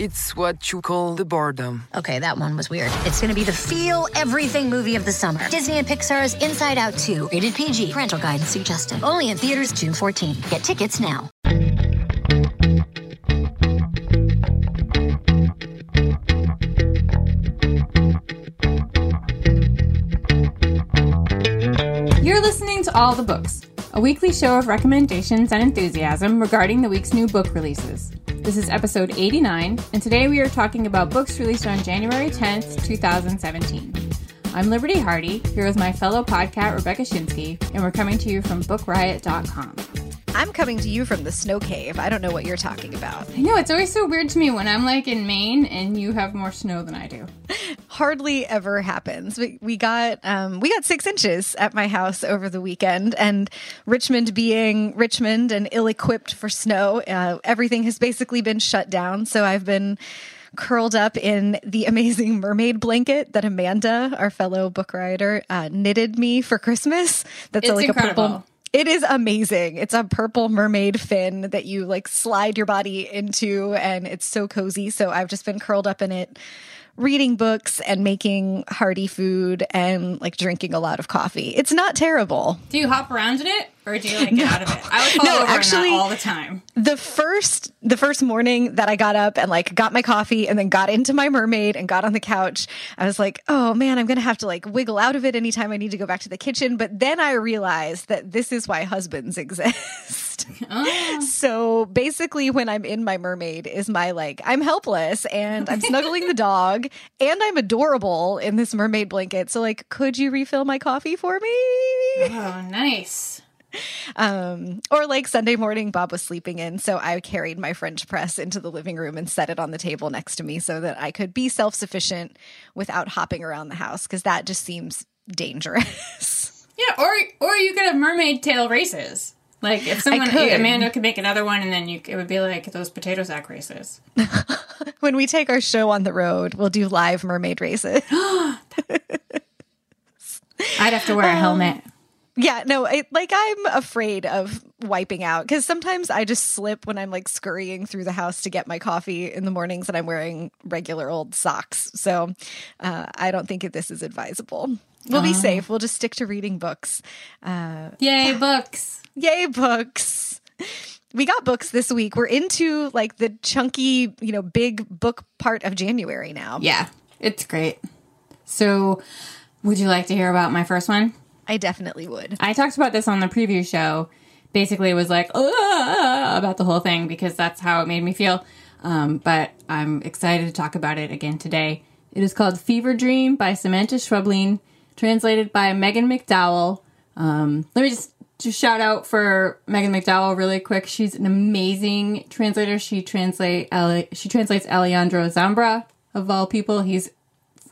it's what you call the boredom. Okay, that one was weird. It's gonna be the feel everything movie of the summer. Disney and Pixar's Inside Out 2, rated PG. Parental guidance suggested. Only in theaters June 14. Get tickets now. You're listening to All the Books a weekly show of recommendations and enthusiasm regarding the week's new book releases. This is episode 89, and today we are talking about books released on January 10th, 2017. I'm Liberty Hardy, here with my fellow podcat Rebecca Schinsky, and we're coming to you from bookriot.com. I'm coming to you from the snow cave. I don't know what you're talking about. I know, it's always so weird to me when I'm like in Maine and you have more snow than I do. Hardly ever happens. We, we got um, we got six inches at my house over the weekend, and Richmond being Richmond and ill equipped for snow, uh, everything has basically been shut down. So I've been curled up in the amazing mermaid blanket that Amanda, our fellow Book Rioter, uh, knitted me for Christmas. That's it's like incredible. a purple it is amazing. It's a purple mermaid fin that you like slide your body into, and it's so cozy. So I've just been curled up in it reading books and making hearty food and like drinking a lot of coffee. It's not terrible. Do you hop around in it or do you like get no. out of it? I would fall no, over actually, all the time. The first the first morning that I got up and like got my coffee and then got into my mermaid and got on the couch, I was like, "Oh man, I'm going to have to like wiggle out of it anytime I need to go back to the kitchen." But then I realized that this is why husbands exist. Oh. So basically when I'm in my mermaid is my like I'm helpless and I'm snuggling the dog and I'm adorable in this mermaid blanket. So like, could you refill my coffee for me? Oh, nice um, or like Sunday morning, Bob was sleeping in, so I carried my French press into the living room and set it on the table next to me so that I could be self sufficient without hopping around the house because that just seems dangerous. yeah, or or you could have mermaid tail races. Like if someone Amanda could make another one, and then you it would be like those potato sack races. when we take our show on the road, we'll do live mermaid races. I'd have to wear a helmet. Um, yeah, no, it, like I'm afraid of wiping out because sometimes I just slip when I'm like scurrying through the house to get my coffee in the mornings and I'm wearing regular old socks. So uh, I don't think this is advisable. We'll be uh. safe. We'll just stick to reading books. Uh, Yay, books. Yay, books. We got books this week. We're into like the chunky, you know, big book part of January now. Yeah, it's great. So, would you like to hear about my first one? I definitely would. I talked about this on the preview show. Basically, it was like about the whole thing because that's how it made me feel. Um, but I'm excited to talk about it again today. It is called Fever Dream by Samanta Schweblin, translated by Megan McDowell. Um, let me just just shout out for Megan McDowell really quick. She's an amazing translator. She translate she translates Alejandro Zambra of all people. He's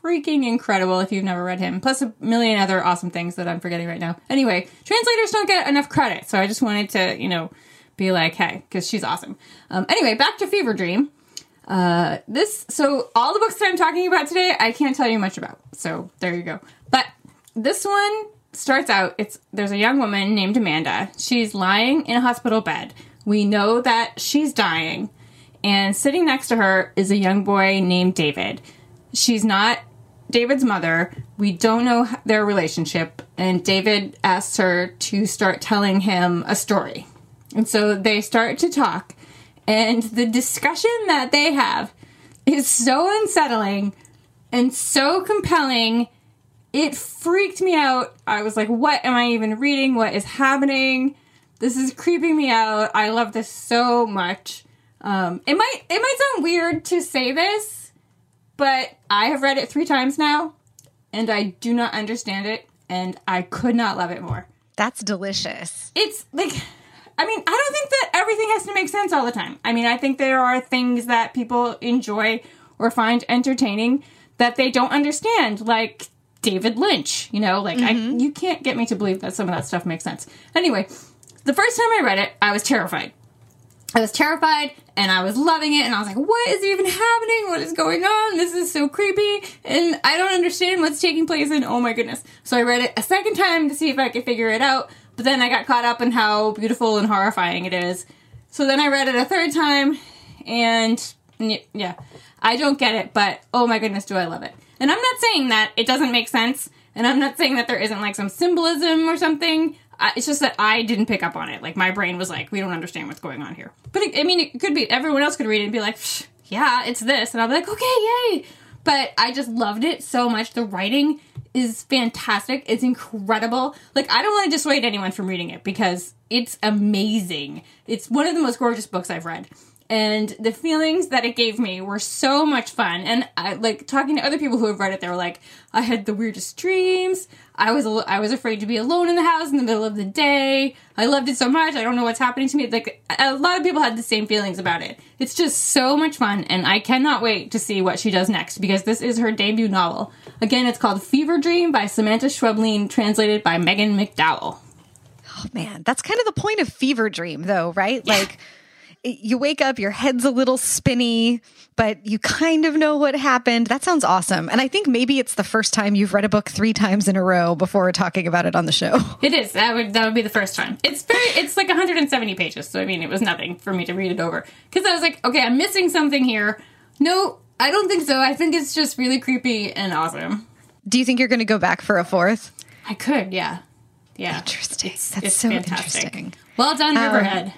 freaking incredible if you've never read him, plus a million other awesome things that I'm forgetting right now. Anyway, translators don't get enough credit, so I just wanted to, you know, be like, hey, because she's awesome. Um, anyway, back to Fever Dream. Uh, this, so all the books that I'm talking about today, I can't tell you much about. So there you go. But this one starts out, it's, there's a young woman named Amanda. She's lying in a hospital bed. We know that she's dying. And sitting next to her is a young boy named David. She's not David's mother. We don't know their relationship, and David asks her to start telling him a story. And so they start to talk, and the discussion that they have is so unsettling and so compelling. It freaked me out. I was like, what am I even reading? What is happening? This is creeping me out. I love this so much. Um, it might it might sound weird to say this, but I have read it three times now, and I do not understand it, and I could not love it more. That's delicious. It's like, I mean, I don't think that everything has to make sense all the time. I mean, I think there are things that people enjoy or find entertaining that they don't understand, like David Lynch. You know, like mm-hmm. I, you can't get me to believe that some of that stuff makes sense. Anyway, the first time I read it, I was terrified. I was terrified and I was loving it and I was like, what is even happening? What is going on? This is so creepy and I don't understand what's taking place and oh my goodness. So I read it a second time to see if I could figure it out, but then I got caught up in how beautiful and horrifying it is. So then I read it a third time and yeah, I don't get it, but oh my goodness, do I love it. And I'm not saying that it doesn't make sense and I'm not saying that there isn't like some symbolism or something. it's just that I didn't pick up on it. Like my brain was like, we don't understand what's going on here. But it, I mean, it could be everyone else could read it and be like, yeah, it's this, and I'll be like, okay, yay. But I just loved it so much. The writing is fantastic. It's incredible. Like I don't want to dissuade anyone from reading it because it's amazing. It's one of the most gorgeous books I've read and the feelings that it gave me were so much fun. And I like talking to other people who have read it. They were like, I had the weirdest dreams. I was I was afraid to be alone in the house in the middle of the day. I loved it so much. I don't know what's happening to me. Like a lot of people had the same feelings about it. It's just so much fun, and I cannot wait to see what she does next because this is her debut novel. Again, it's called Fever Dream by Samanta Schweblin, translated by Megan McDowell. Oh man, that's kind of the point of Fever Dream, though, right? Yeah. Like you wake up, your head's a little spinny, but you kind of know what happened. That sounds awesome. And I think maybe it's the first time you've read a book three times in a row before talking about it on the show. It is. That would that would be the first time. It's very it's like 170 pages. So I mean, it was nothing for me to read it over cuz I was like, okay, I'm missing something here. No, I don't think so. I think it's just really creepy and awesome. Do you think you're going to go back for a fourth? I could, yeah. Yeah. Interesting. It's, That's it's so fantastic. interesting. Well done, Riverhead. Um,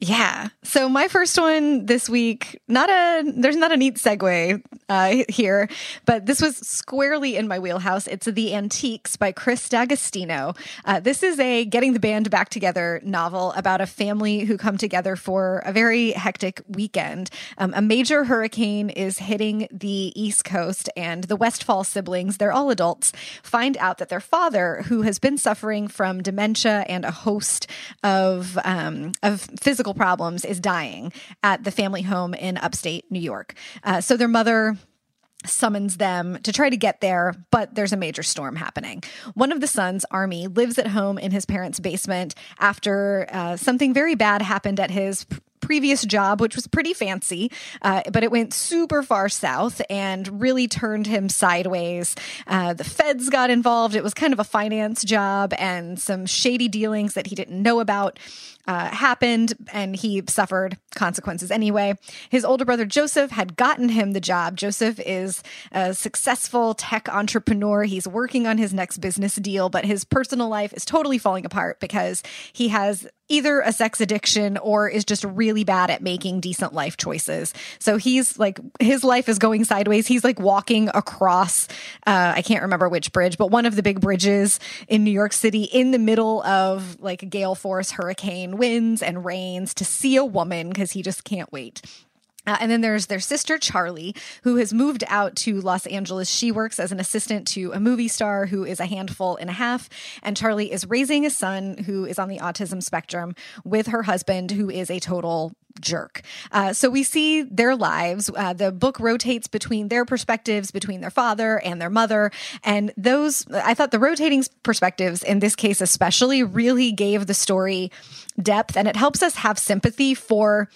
yeah. So my first one this week, not a there's not a neat segue uh, here, but this was squarely in my wheelhouse. It's The Antiques by Kris D'Agostino. Uh, this is a getting the band back together novel about a family who come together for a very hectic weekend. Um, a major hurricane is hitting the East Coast, and the Westfall siblings, they're all adults, find out that their father, who has been suffering from dementia and a host of um, of physical medical problems is dying at the family home in upstate New York. Uh, so their mother summons them to try to get there, but there's a major storm happening. One of the sons, Army, lives at home in his parents' basement after uh, something very bad happened at his previous job, which was pretty fancy, uh, but it went super far south and really turned him sideways. Uh, the feds got involved. It was kind of a finance job, and some shady dealings that he didn't know about uh, happened, and he suffered consequences anyway. His older brother Joseph had gotten him the job. Joseph is a successful tech entrepreneur. He's working on his next business deal, but his personal life is totally falling apart because he has either a sex addiction or is just really bad at making decent life choices. So he's like, his life is going sideways. He's like walking across, uh, I can't remember which bridge, but one of the big bridges in New York City in the middle of like gale force hurricane winds and rains to see a woman because he just can't wait. Uh, and then there's their sister Charlie, who has moved out to Los Angeles. She works as an assistant to a movie star who is a handful and a half. And Charlie is raising a son who is on the autism spectrum with her husband, who is a total jerk. Uh, so we see their lives. Uh, the book rotates between their perspectives, between their father and their mother. And those, I thought the rotating perspectives in this case, especially, really gave the story depth and it helps us have sympathy for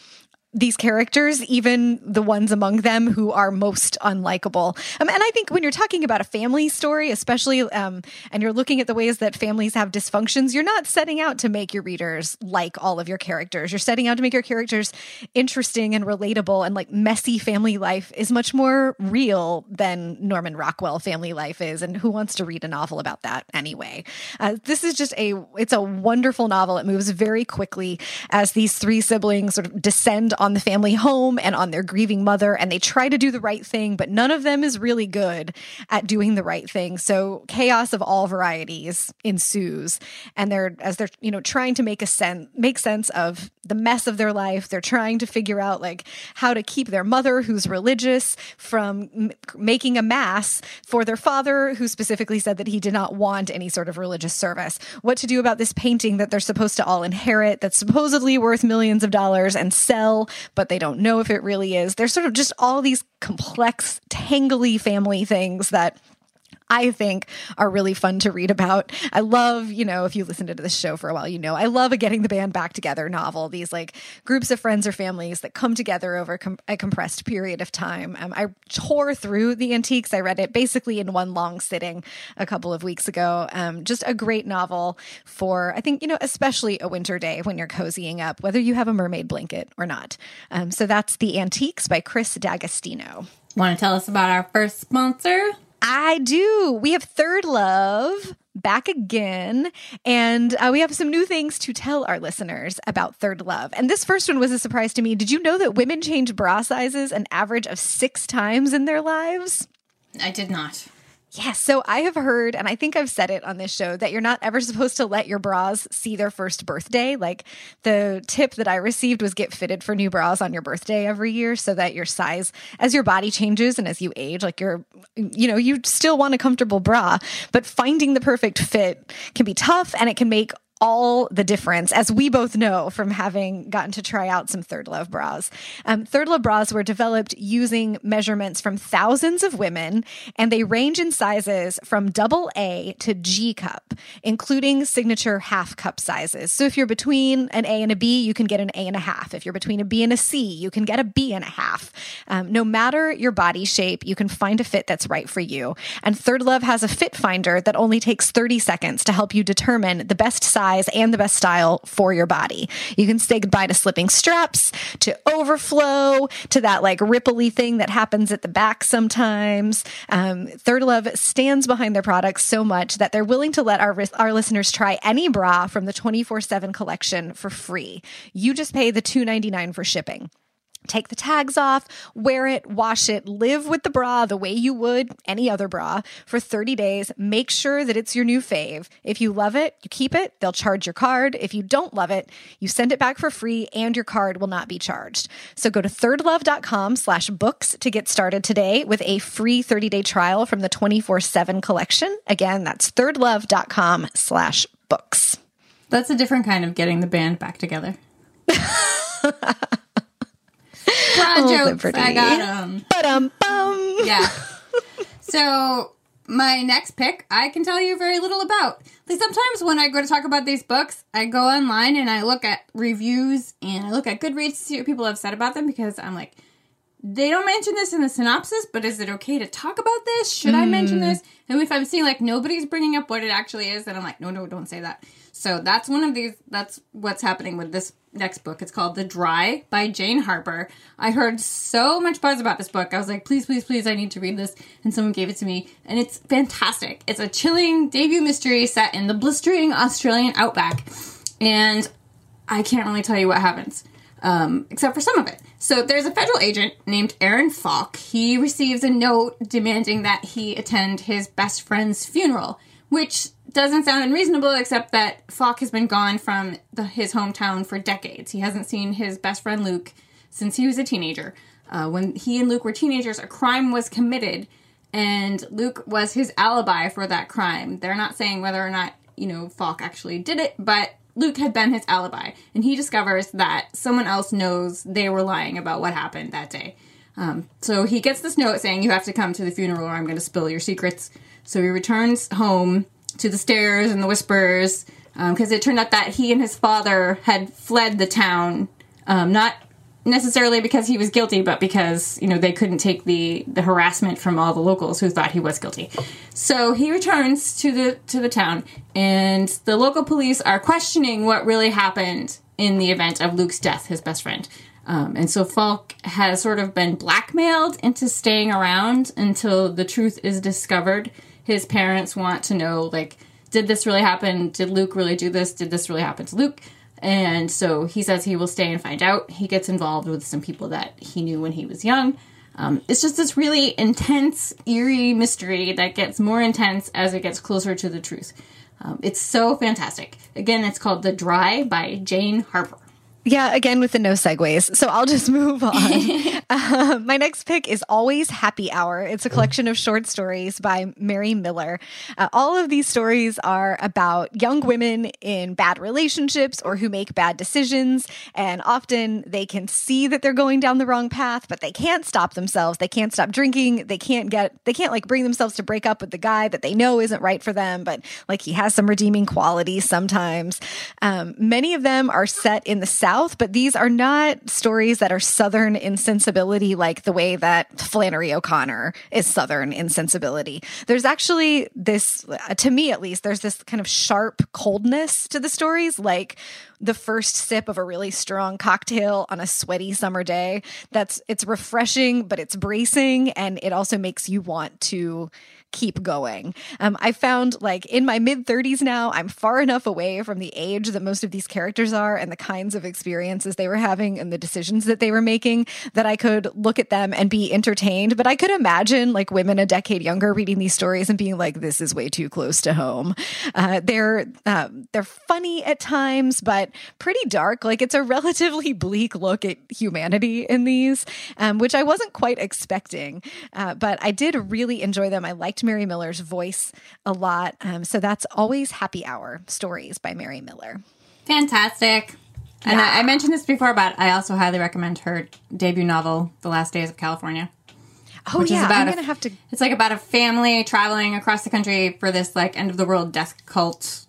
these characters, even the ones among them who are most unlikable. Um, and I think when you're talking about a family story, especially, um, and you're looking at the ways that families have dysfunctions, you're not setting out to make your readers like all of your characters. You're setting out to make your characters interesting and relatable. And like messy family life is much more real than Norman Rockwell family life is. And who wants to read a novel about that anyway? Uh, this is just a, it's a wonderful novel. It moves very quickly as these three siblings sort of descend on the family home and on their grieving mother, and they try to do the right thing, but none of them is really good at doing the right thing. So chaos of all varieties ensues, and they're as they're you know trying to make a sense make sense of the mess of their life. They're trying to figure out like how to keep their mother, who's religious, from m- making a mass for their father, who specifically said that he did not want any sort of religious service. What to do about this painting that they're supposed to all inherit that's supposedly worth millions of dollars and sell but they don't know if it really is. There's sort of just all these complex, tangly family things that I think are really fun to read about. I love, you know, if you listened to this show for a while, you know, I love a getting the band back together novel. These like groups of friends or families that come together over com- a compressed period of time. Um, I tore through the antiques. I read it basically in one long sitting a couple of weeks ago. Um, just a great novel for, I think, you know, especially a winter day when you're cozying up, whether you have a mermaid blanket or not. Um, so that's The Antiques by Kris D'Agostino. Want to tell us about our first sponsor? I do. We have ThirdLove back again, and uh, we have some new things to tell our listeners about ThirdLove. And this first one was a surprise to me. Did you know that women change bra sizes an average of six times in their lives? I did not. Yes. So I have heard, and I think I've said it on this show, that you're not ever supposed to let your bras see their first birthday. Like the tip that I received was get fitted for new bras on your birthday every year so that your size, as your body changes and as you age, like you're, you know, you still want a comfortable bra, but finding the perfect fit can be tough and it can make all the difference, as we both know from having gotten to try out some ThirdLove bras. Um, ThirdLove bras were developed using measurements from thousands of women, and they range in sizes from double A to G cup, including signature half cup sizes. So if you're between an A and a B, you can get an A and a half. If you're between a B and a C, you can get a B and a half. Um, no matter your body shape, you can find a fit that's right for you. And ThirdLove has a fit finder that only takes 30 seconds to help you determine the best size size and the best style for your body. You can say goodbye to slipping straps, to overflow, to that like ripply thing that happens at the back sometimes. Um, ThirdLove stands behind their products so much that they're willing to let our, our listeners try any bra from the 24 7 collection for free. You just pay the $2.99 for shipping. Take the tags off, wear it, wash it, live with the bra the way you would any other bra for 30 days. Make sure that it's your new fave. If you love it, you keep it. They'll charge your card. If you don't love it, you send it back for free and your card will not be charged. So go to thirdlove.com slash books to get started today with a free 30 day trial from the 24 7 collection. Again, that's thirdlove.com slash books. That's a different kind of getting the band back together. Bra Oh, jokes. Liberty. I got them. Ba-dum, bum. Yeah. so my next pick, I can tell you very little about. Like sometimes when I go to talk about these books, I go online and I look at reviews and I look at Goodreads to see what people have said about them because I'm like, they don't mention this in the synopsis, but is it okay to talk about this? Should I mention mm. this? And if I'm seeing like nobody's bringing up what it actually is, then I'm like, no, no, don't say that. So that's one of these. That's what's happening with this next book. It's called The Dry by Jane Harper. I heard so much buzz about this book. I was like, please, please, please, I need to read this. And someone gave it to me, and it's fantastic. It's a chilling debut mystery set in the blistering Australian outback, and I can't really tell you what happens um, except for some of it. So there's a federal agent named Aaron Falk. He receives a note demanding that he attend his best friend's funeral, which doesn't sound unreasonable, except that Falk has been gone from the, his hometown for decades. He hasn't seen his best friend Luke since he was a teenager. Uh, when he and Luke were teenagers, a crime was committed, and Luke was his alibi for that crime. They're not saying whether or not, you know, Falk actually did it, but Luke had been his alibi, and he discovers that someone else knows they were lying about what happened that day. Um, so he gets this note saying, You have to come to the funeral or I'm going to spill your secrets. So he returns home to the stairs and the whispers because it turned out that he and his father had fled the town, um, not necessarily because he was guilty, but because you know they couldn't take the the harassment from all the locals who thought he was guilty. So he returns to the to the town, and the local police are questioning what really happened in the event of Luke's death, his best friend. Um, and so Falk has sort of been blackmailed into staying around until the truth is discovered. His parents want to know, like, did this really happen? Did Luke really do this? Did this really happen to Luke? And so he says he will stay and find out. He gets involved with some people that he knew when he was young. Um, it's just this really intense, eerie mystery that gets more intense as it gets closer to the truth. Um, it's so fantastic. Again, it's called The Dry by Jane Harper. Yeah, again with the no segues. So I'll just move on. uh, my next pick is Always Happy Hour. It's a collection of short stories by Mary Miller. Uh, all of these stories are about young women in bad relationships or who make bad decisions. And often they can see that they're going down the wrong path, but they can't stop themselves. They can't stop drinking. They can't get, they can't like bring themselves to break up with the guy that they know isn't right for them, but like he has some redeeming qualities sometimes. Um, many of them are set in the South South, but these are not stories that are Southern insensibility like the way that Flannery O'Connor is Southern insensibility. There's actually this, uh, to me at least, there's this kind of sharp coldness to the stories, like the first sip of a really strong cocktail on a sweaty summer day. That's, it's refreshing, but it's bracing, and it also makes you want to keep going. Um, I found like in my mid 30s now, I'm far enough away from the age that most of these characters are and the kinds of experiences they were having and the decisions that they were making that I could look at them and be entertained. But I could imagine like women a decade younger reading these stories and being like, this is way too close to home. Uh, they're, uh, they're funny at times, but pretty dark. Like it's a relatively bleak look at humanity in these, um, which I wasn't quite expecting. Uh, but I did really enjoy them. I liked Mary Miller's voice a lot. Um, so that's always Happy Hour stories by Mary Miller. Fantastic. And I, I mentioned this before, but I also highly recommend her debut novel, The Last Days of California. Oh which is yeah, about I'm gonna have to. It's like about a family traveling across the country for this like end of the world death cult.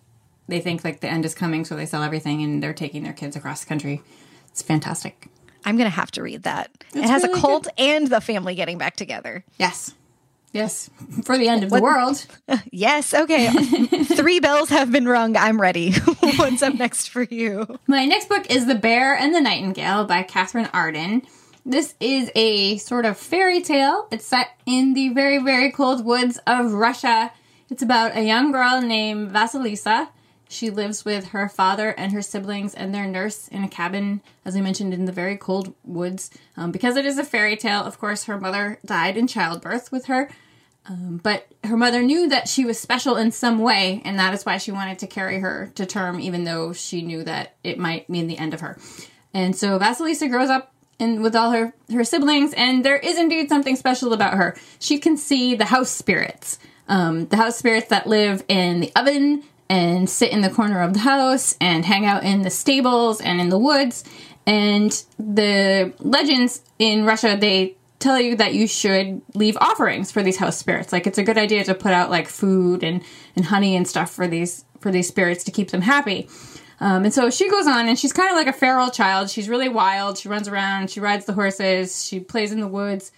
They think like the end is coming, so they sell everything and they're taking their kids across the country. It's fantastic. I'm gonna have to read that. it has really a cult and the family getting back together. Yes. Yes. For the end of the world. Yes. Okay. Three bells have been rung. I'm ready. What's up next for you? My next book is The Bear and the Nightingale by Katherine Arden. This is a sort of fairy tale. It's set in the very, very cold woods of Russia. It's about a young girl named Vasilisa. She lives with her father and her siblings and their nurse in a cabin, as I mentioned, in the very cold woods. Um, because it is a fairy tale, of course, her mother died in childbirth with her. Um, but her mother knew that she was special in some way, and that is why she wanted to carry her to term, even though she knew that it might mean the end of her. And so Vasilisa grows up in, with all her, her siblings, and there is indeed something special about her. She can see the house spirits, um, the house spirits that live in the oven and sit in the corner of the house and hang out in the stables and in the woods. And the legends in Russia, they tell you that you should leave offerings for these house spirits. Like it's a good idea to put out like food and, and honey and stuff for these for these spirits to keep them happy. Um, and so she goes on, and she's kind of like a feral child. She's really wild. She runs around. She rides the horses. She plays in the woods.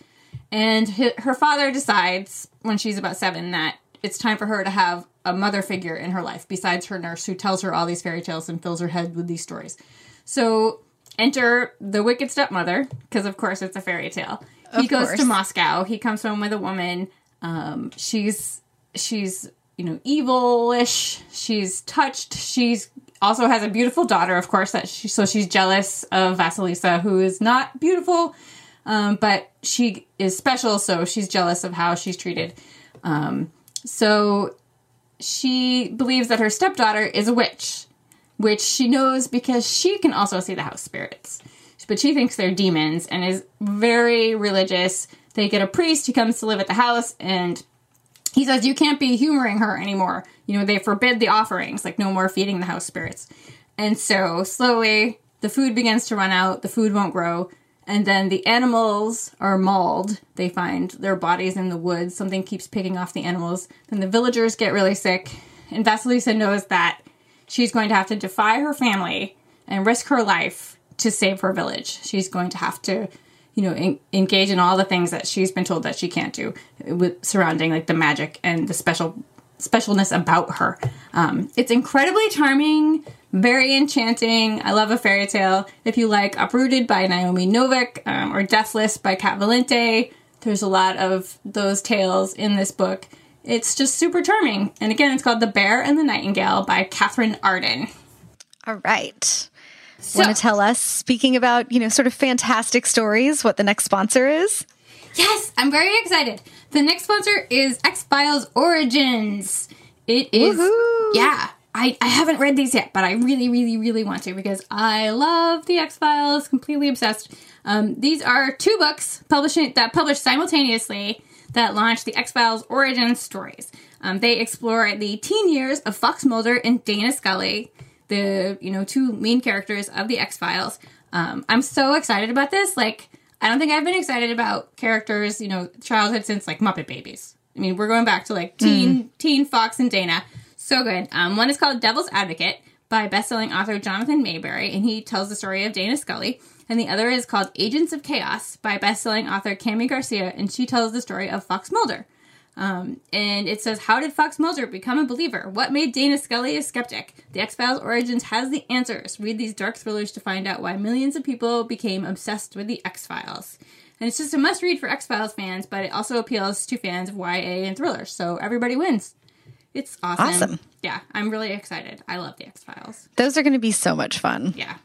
And her father decides when she's about seven that it's time for her to have a mother figure in her life besides her nurse who tells her all these fairy tales and fills her head with these stories. So enter the wicked stepmother because of course it's a fairy tale. He Of goes course. to Moscow. He comes home with a woman. Um, she's she's you know evilish. She's touched. She's also has a beautiful daughter, of course. That she so she's jealous of Vasilisa, who is not beautiful, um, but she is special. So she's jealous of how she's treated. Um, so she believes that her stepdaughter is a witch, which she knows because she can also see the house spirits. But she thinks they're demons and is very religious. They get a priest who comes to live at the house and he says you can't be humoring her anymore. You know, they forbid the offerings, like no more feeding the house spirits. And so slowly the food begins to run out, the food won't grow, and then the animals are mauled. They find their bodies in the woods. Something keeps picking off the animals. Then the villagers get really sick, and Vasilisa knows that she's going to have to defy her family and risk her life to save her village. She's going to have to, you know, en- engage in all the things that she's been told that she can't do with surrounding like the magic and the special specialness about her. Um, it's incredibly charming, very enchanting. I love a fairy tale. If you like Uprooted by Naomi Novik um, or Deathless by Cat Valente, there's a lot of those tales in this book. It's just super charming. And again, it's called The Bear and the Nightingale by Katherine Arden. All right. So, Want to tell us, speaking about, you know, sort of fantastic stories, what the next sponsor is? yes, I'm very excited. The next sponsor is X Files Origins. It is, Woohoo. yeah. I, I haven't read these yet, but I really, really, really want to because I love the X Files, completely obsessed. Um, these are two books publishing that published simultaneously that launched the X Files origin stories. Um, they explore the teen years of Fox Mulder and Dana Scully, the you know two main characters of the X Files. Um, I'm so excited about this. Like, I don't think I've been excited about characters, you know, childhood since like Muppet Babies. I mean, we're going back to like teen mm. teen Fox and Dana. So good. Um, one is called Devil's Advocate by bestselling author Jonathan Maberry, and he tells the story of Dana Scully. And the other is called Agents of Chaos by bestselling author Kami Garcia, and she tells the story of Fox Mulder. Um, and it says, How did Fox Mulder become a believer? What made Dana Scully a skeptic? The X Files Origins has the answers. Read these dark thrillers to find out why millions of people became obsessed with the X Files. And it's just a must read for X Files fans, but it also appeals to fans of YA and thrillers, so everybody wins. It's awesome. Awesome. Yeah, I'm really excited. I love the X Files. Those are going to be so much fun. Yeah.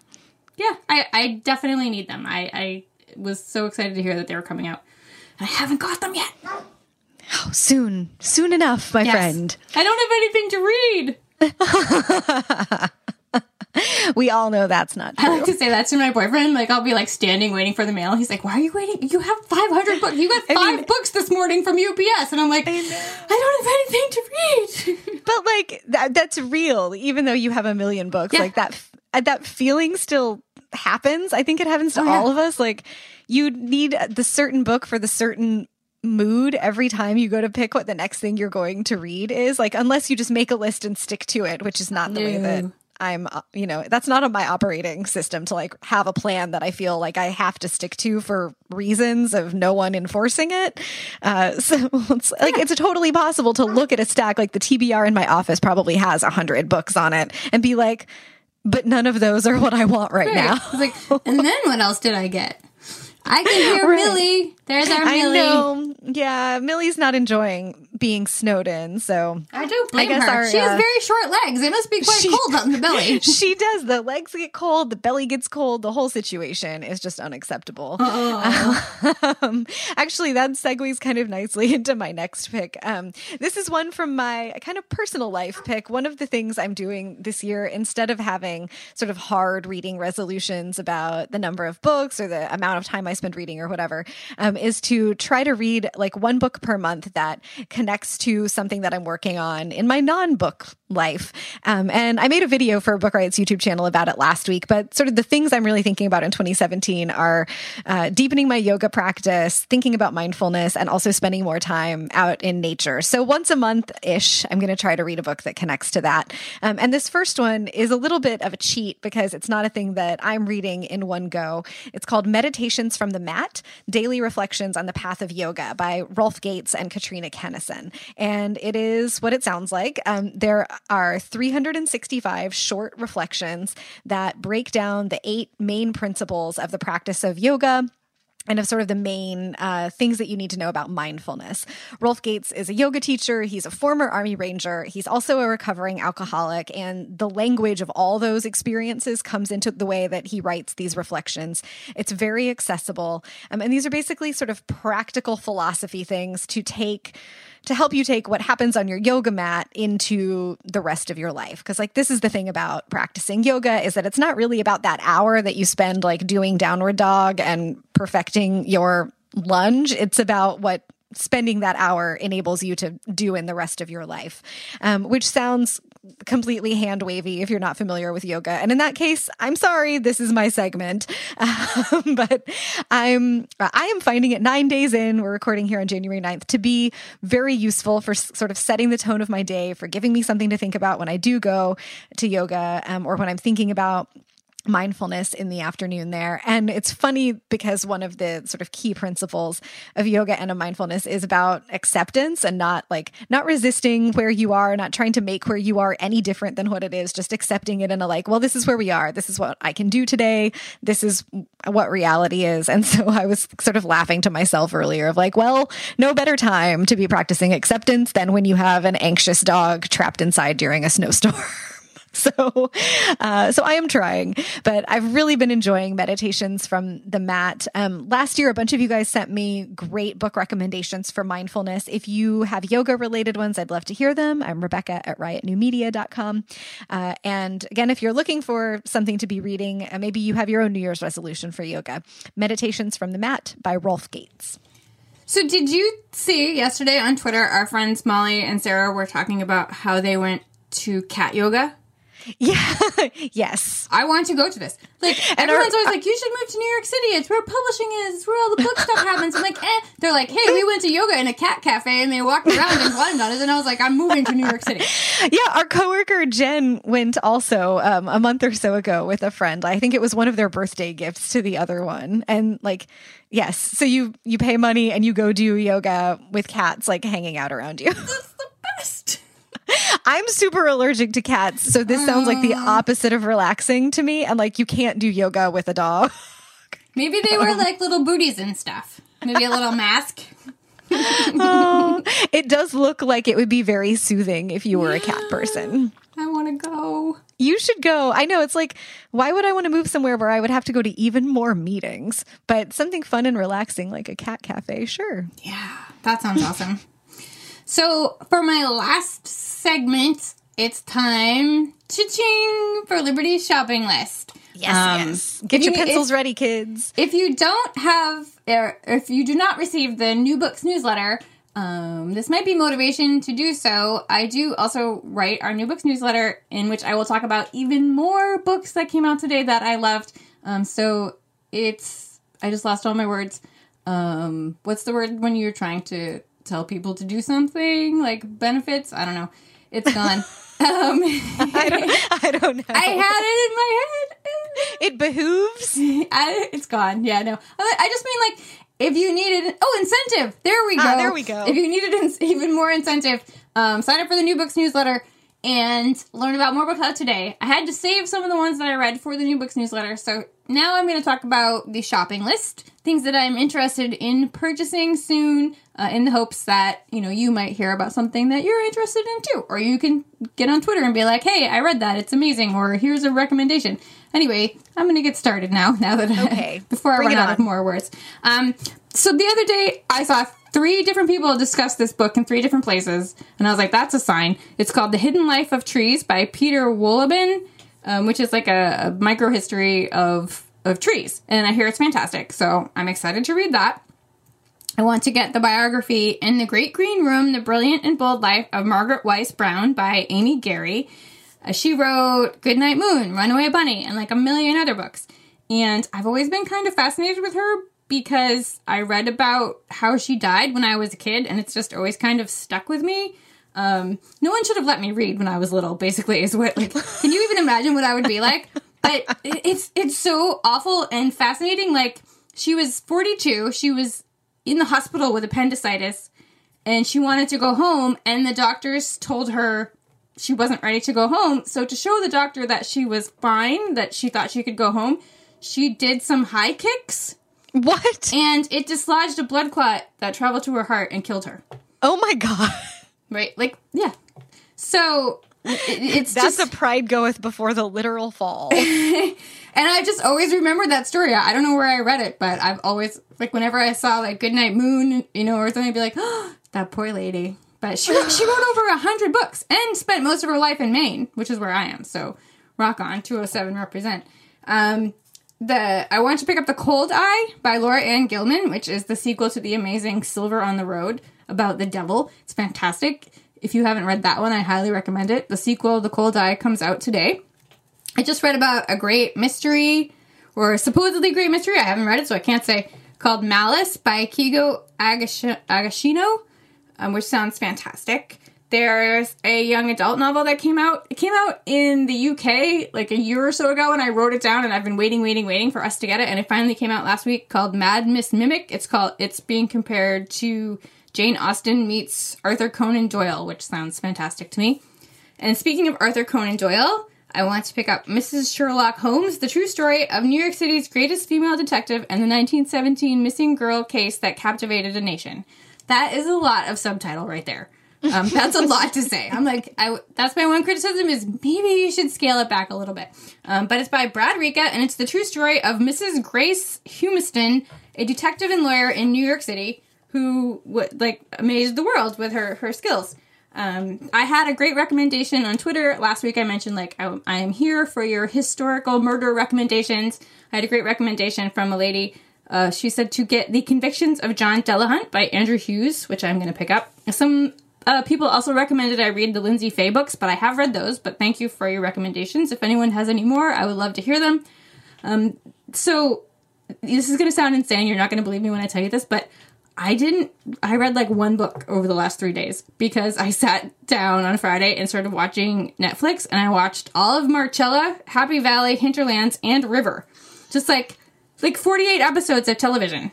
Yeah, I, I definitely need them. I, I was so excited to hear that they were coming out. And I haven't got them yet. Oh, soon, soon enough, my yes. friend. I don't have anything to read. we all know that's not true. I like to say that to my boyfriend. Like, I'll be like standing waiting for the mail. He's like, Why are you waiting? You have 500 books. You got five I mean, books this morning from UPS. And I'm like, I, I don't have anything to read. but like, that, that's real, even though you have a million books. Yeah. Like, that, uh, that feeling still happens. I think it happens to oh, yeah. all of us. Like, you need the certain book for the certain mood every time you go to pick what the next thing you're going to read is like unless you just make a list and stick to it which is not the no. way that I'm, uh, you know, that's not on my operating system to like have a plan that I feel like I have to stick to for reasons of no one enforcing it. Uh, so it's like, it's totally possible to look at a stack like the TBR in my office probably has a hundred books on it and be like, but none of those are what I want right, right. now. like, and then what else did I get? I can hear right. Millie. There's our Millie. I know. Yeah, Millie's not enjoying being snowed in, so I don't blame I guess her. Our, she uh, has very short legs. It must be quite she, cold on the belly. She does. The legs get cold. The belly gets cold. The whole situation is just unacceptable. Um, actually, that segues kind of nicely into my next pick. Um, this is one from my kind of personal life pick. One of the things I'm doing this year, instead of having sort of hard reading resolutions about the number of books or the amount of time I spend reading or whatever. Um, is to try to read like one book per month that connects to something that I'm working on in my non book life. Um, and I made a video for Book Riot's YouTube channel about it last week, but sort of the things I'm really thinking about in 2017 are uh, deepening my yoga practice, thinking about mindfulness, and also spending more time out in nature. So once a month ish, I'm going to try to read a book that connects to that. Um, and this first one is a little bit of a cheat because it's not a thing that I'm reading in one go. It's called Meditations from the Mat Daily Reflections on the Path of Yoga by Rolf Gates and Katrina Kenison. And it is what it sounds like. Um, there are 365 short reflections that break down the eight main principles of the practice of yoga and of sort of the main uh, things that you need to know about mindfulness. Rolf Gates is a yoga teacher. He's a former Army Ranger. He's also a recovering alcoholic. And the language of all those experiences comes into the way that he writes these reflections. It's very accessible. Um, and these are basically sort of practical philosophy things to take to help you take what happens on your yoga mat into the rest of your life. Because, like, this is the thing about practicing yoga is that it's not really about that hour that you spend like doing downward dog and perfecting your lunge. It's about what spending that hour enables you to do in the rest of your life, um, which sounds completely hand wavy if you're not familiar with yoga. And in that case, I'm sorry, this is my segment. Um, but I'm I am finding it 9 days in, we're recording here on January 9th, to be very useful for sort of setting the tone of my day, for giving me something to think about when I do go to yoga um, or when I'm thinking about mindfulness in the afternoon there. And it's funny because one of the sort of key principles of yoga and of mindfulness is about acceptance and not like not resisting where you are, not trying to make where you are any different than what it is, just accepting it in a like, well, this is where we are. This is what I can do today. This is what reality is. And so I was sort of laughing to myself earlier of like, well, no better time to be practicing acceptance than when you have an anxious dog trapped inside during a snowstorm. so, uh, so I am trying, but I've really been enjoying meditations from the mat. Um, last year, a bunch of you guys sent me great book recommendations for mindfulness. If you have yoga related ones, I'd love to hear them. I'm Rebecca at riotnewmedia.com. Uh, and again, if you're looking for something to be reading, uh, maybe you have your own New Year's resolution for yoga, Meditations from the Mat by Rolf Gates. So, did you see yesterday on Twitter, our friends Molly and Sarah were talking about how they went to cat yoga? Yeah. yes. I want to go to this. Like And everyone's our- always like, you should move to New York City. It's where publishing is. It's where all the book stuff happens. I'm like, eh. They're like, hey, we went to yoga in a cat cafe and they walked around and climbed on it. And I was like, I'm moving to New York City. Yeah, our coworker Jen went also um, a month or so ago with a friend. I think it was one of their birthday gifts to the other one. And like, yes, so you you pay money and you go do yoga with cats like hanging out around you. That's the best. I'm super allergic to cats, so this sounds like the ah. opposite of relaxing to me. And like, you can't do yoga with a dog. Maybe they wear like little booties and stuff. Maybe a little mask. It does look like it would be very soothing if you were a cat person. I want to go. You should go. I know it's like, why would I want to move somewhere where I would have to go to even more meetings? But something fun and relaxing like a cat cafe, sure. Yeah, that sounds awesome. So, for my last segment, it's time cha-ching for Liberty's shopping list. Yes, Um, Get if your you- pencils if- ready, kids. If you don't have, or if you do not receive the new books newsletter, um, this might be motivation to do so. I do also write our new books newsletter in which I will talk about even more books that came out today that I loved. Um, so it's, I just lost all my words. Um, what's the word when you're trying to tell people to do something like benefits? I don't know. It's gone. um, I don't, I don't know. I had it in my head. it behooves. I, it's gone. Yeah, no. I I just mean like if you needed oh incentive. There we go. Ah, there we go. If you needed even more incentive, um, sign up for the new books newsletter and learn about more books out today. I had to save some of the ones that I read for the new books newsletter, so now I'm going to talk about the shopping list, things that I'm interested in purchasing soon, uh, in the hopes that you know you might hear about something that you're interested in too, or you can get on Twitter and be like, "Hey, I read that; it's amazing," or "Here's a recommendation." Anyway, I'm going to get started now. Now that Okay. before I Bring run out of more words. Um, so the other day I saw three different people discussed this book in three different places, and I was like, "That's a sign." It's called "The Hidden Life of Trees" by Peter Wohlleben, um, which is like a, a micro history of of trees, and I hear it's fantastic. So I'm excited to read that. I want to get the biography In the Great Green Room The Brilliant and Bold Life of Margaret Wise Brown by Amy Gary. Uh, she wrote Goodnight Moon, Runaway Bunny, and like a million other books. And I've always been kind of fascinated with her because I read about how she died when I was a kid, and it's just always kind of stuck with me. Um, no one should have let me read when I was little. Basically, is what like. Can you even imagine what I would be like? But it's it's so awful and fascinating. Like she was 42. She was in the hospital with appendicitis, and she wanted to go home, and the doctors told her she wasn't ready to go home. So to show the doctor that she was fine, that she thought she could go home, she did some high kicks, What? and it dislodged a blood clot that traveled to her heart and killed her. Oh my god. Right? Like, yeah. So it, it's That's just, a pride goeth before the literal fall. and I just always remember that story. I don't know where I read it, but I've always like whenever I saw like Goodnight Moon, you know, or something, I'd be like, oh, that poor lady. But she she wrote over a hundred books and spent most of her life in Maine, which is where I am. So rock on, two hundred seven represent. Um, the I want to pick up the Cold Eye by Laura Anne Gilman, which is the sequel to the amazing Silver on the Road about the devil. It's fantastic. If you haven't read that one, I highly recommend it. The sequel, The Cold Eye, comes out today. I just read about a great mystery, or supposedly great mystery. I haven't read it, so I can't say. Called Malice by Keigo Agash- Agashino, um, which sounds fantastic. There's a young adult novel that came out. It came out in the UK like a year or so ago, and I wrote it down, and I've been waiting, waiting, waiting for us to get it, and it finally came out last week. Called Mad Miss Mimic. It's called. It's being compared to Jane Austen meets Arthur Conan Doyle, which sounds fantastic to me. And speaking of Arthur Conan Doyle, I want to pick up Mrs. Sherlock Holmes, the true story of New York City's greatest female detective and the 1917 missing girl case that captivated a nation. That is a lot of subtitle right there. Um, that's a lot to say. I'm like, I, that's my one criticism is maybe you should scale it back a little bit. Um, but it's by Brad Ricca, and it's the true story of Mrs. Grace Humiston, a detective and lawyer in New York City who would like amazed the world with her her skills. Um, I had a great recommendation on Twitter last week. I mentioned like I, I am here for your historical murder recommendations. I had a great recommendation from a lady. Uh, she said to get the convictions of John Delahunt by Andrew Hughes, which I'm going to pick up. Some uh, people also recommended I read the Lyndsay Faye books, but I have read those. But thank you for your recommendations. If anyone has any more, I would love to hear them. Um, so this is going to sound insane. You're not going to believe me when I tell you this, but I didn't, I read like one book over the last three days because I sat down on Friday and started watching Netflix and I watched all of Marcella, Happy Valley, Hinterlands, and River. Just like, like 48 episodes of television.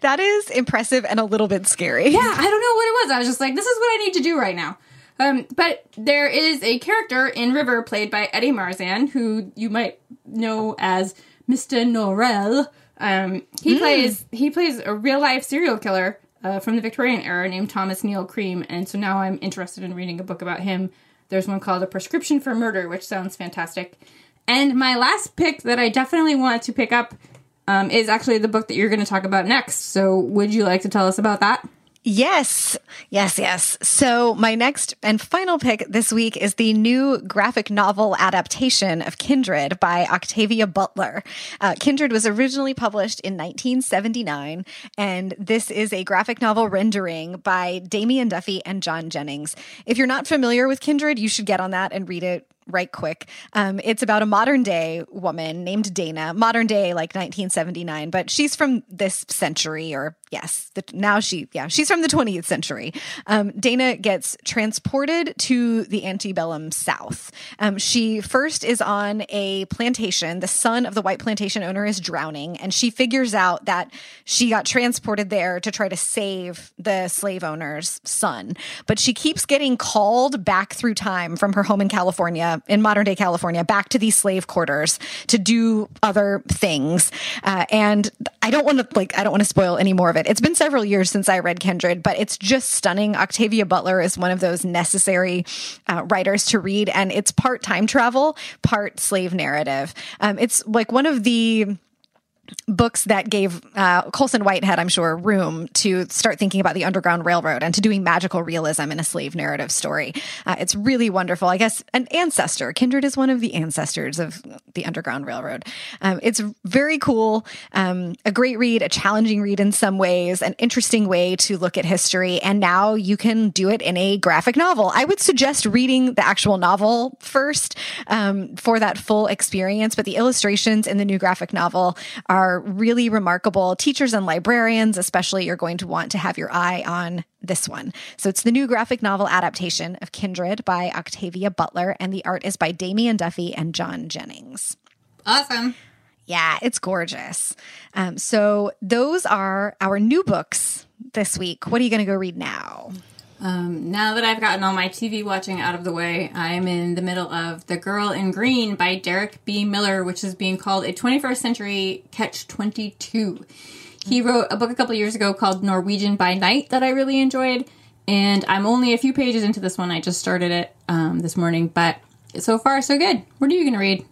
That is impressive and a little bit scary. Yeah, I don't know what it was. I was just like, this is what I need to do right now. Um, but there is a character in River played by Eddie Marsan, who you might know as Mr. Norrell um, he mm. plays he plays a real life serial killer uh, from the Victorian era named Thomas Neill Cream, and so now I'm interested in reading a book about him. There's one called A Prescription for Murder, which sounds fantastic. And my last pick that I definitely want to pick up um, is actually the book that you're going to talk about next. So, would you like to tell us about that? Yes, yes, yes. So, my next and final pick this week is the new graphic novel adaptation of Kindred by Octavia Butler. Uh, Kindred was originally published in 1979, and this is a graphic novel rendering by Damian Duffy and John Jennings. If you're not familiar with Kindred, you should get on that and read it right quick. Um, it's about a modern day woman named Dana, modern day like 1979, but she's from this century, or yes, the, now she, yeah, she's from the 20th century. Um, Dana gets transported to the antebellum South. Um, she first is on a plantation. The son of the white plantation owner is drowning, and she figures out that she got transported there to try to save the slave owner's son. But she keeps getting called back through time from her home in California in modern day California back to these slave quarters to do other things. Uh, and I don't want to like I don't want to spoil any more of it. It's been several years since I read Kindred, but it's just stunning. Octavia Butler is one of those necessary uh, writers to read, and it's part time travel, part slave narrative. Um, it's like one of the books that gave uh, Colson Whitehead, I'm sure, room to start thinking about the Underground Railroad and to doing magical realism in a slave narrative story. Uh, it's really wonderful. I guess an ancestor. Kindred is one of the ancestors of the Underground Railroad. Um, it's very cool, um, a great read, a challenging read in some ways, an interesting way to look at history. And now you can do it in a graphic novel. I would suggest reading the actual novel first um, for that full experience, but the illustrations in the new graphic novel are really remarkable. Teachers and librarians, especially, you're going to want to have your eye on this one. So it's the new graphic novel adaptation of Kindred by Octavia Butler, and the art is by Damian Duffy and John Jennings. Awesome. Yeah, it's gorgeous. Um, so those are our new books this week. What are you going to go read now? Um, now that I've gotten all my TV watching out of the way, I'm in the middle of The Girl in Green by Derek B. Miller, which is being called a 21st century catch 22. He wrote a book a couple years ago called Norwegian by Night that I really enjoyed, and I'm only a few pages into this one. I just started it um, this morning, but so far, so good. What are you going to read?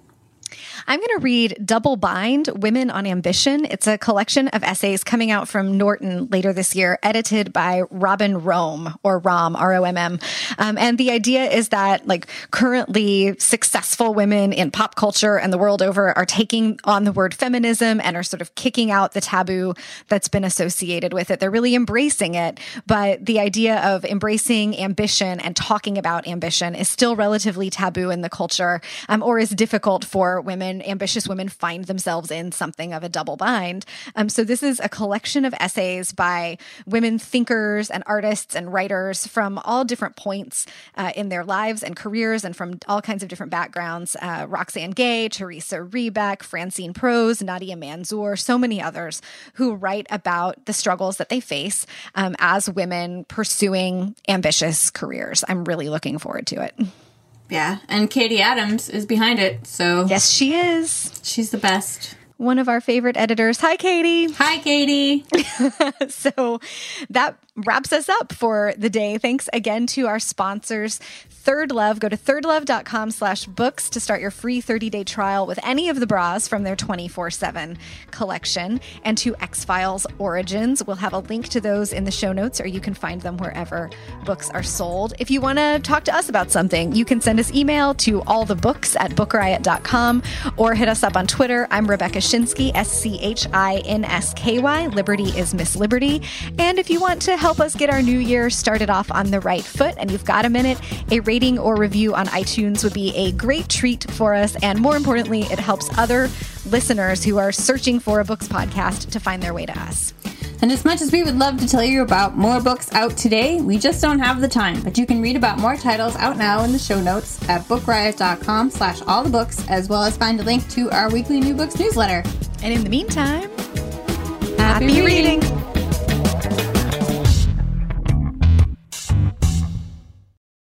I'm going to read Double Bind Women on Ambition. It's a collection of essays coming out from Norton later this year, edited by Robin Rome or Rom, R O M M. Um, and the idea is that, like, currently successful women in pop culture and the world over are taking on the word feminism and are sort of kicking out the taboo that's been associated with it. They're really embracing it. But the idea of embracing ambition and talking about ambition is still relatively taboo in the culture um, or is difficult for women women, ambitious women, find themselves in something of a double bind. Um, so this is a collection of essays by women thinkers and artists and writers from all different points uh, in their lives and careers and from all kinds of different backgrounds. Uh, Roxane Gay, Teresa Rebeck, Francine Prose, Nadia Manzoor, so many others who write about the struggles that they face um, as women pursuing ambitious careers. I'm really looking forward to it. Yeah, and Katie Adams is behind it, so yes, she is. She's the best. One of our favorite editors. Hi, Katie. Hi, Katie. so that wraps us up for the day. Thanks again to our sponsors. ThirdLove. Go to thirdlove.com slash books to start your free 30-day trial with any of the bras from their 24-7 collection. And to X-Files Origins. We'll have a link to those in the show notes, or you can find them wherever books are sold. If you want to talk to us about something, you can send us email to allthebooks at bookriot.com or hit us up on Twitter. I'm Rebecca Schinsky, S-C-H-I-N-S-K-Y. Liberty is Miss Liberty. And if you want to help us get our new year started off on the right foot and you've got a minute, a rating or review on iTunes would be a great treat for us. And more importantly, it helps other listeners who are searching for a books podcast to find their way to us. And as much as we would love to tell you about more books out today, we just don't have the time. But you can read about more titles out now in the show notes at bookriot.com slash all the books, as well as find a link to our weekly new books newsletter. And in the meantime, happy, happy reading. reading.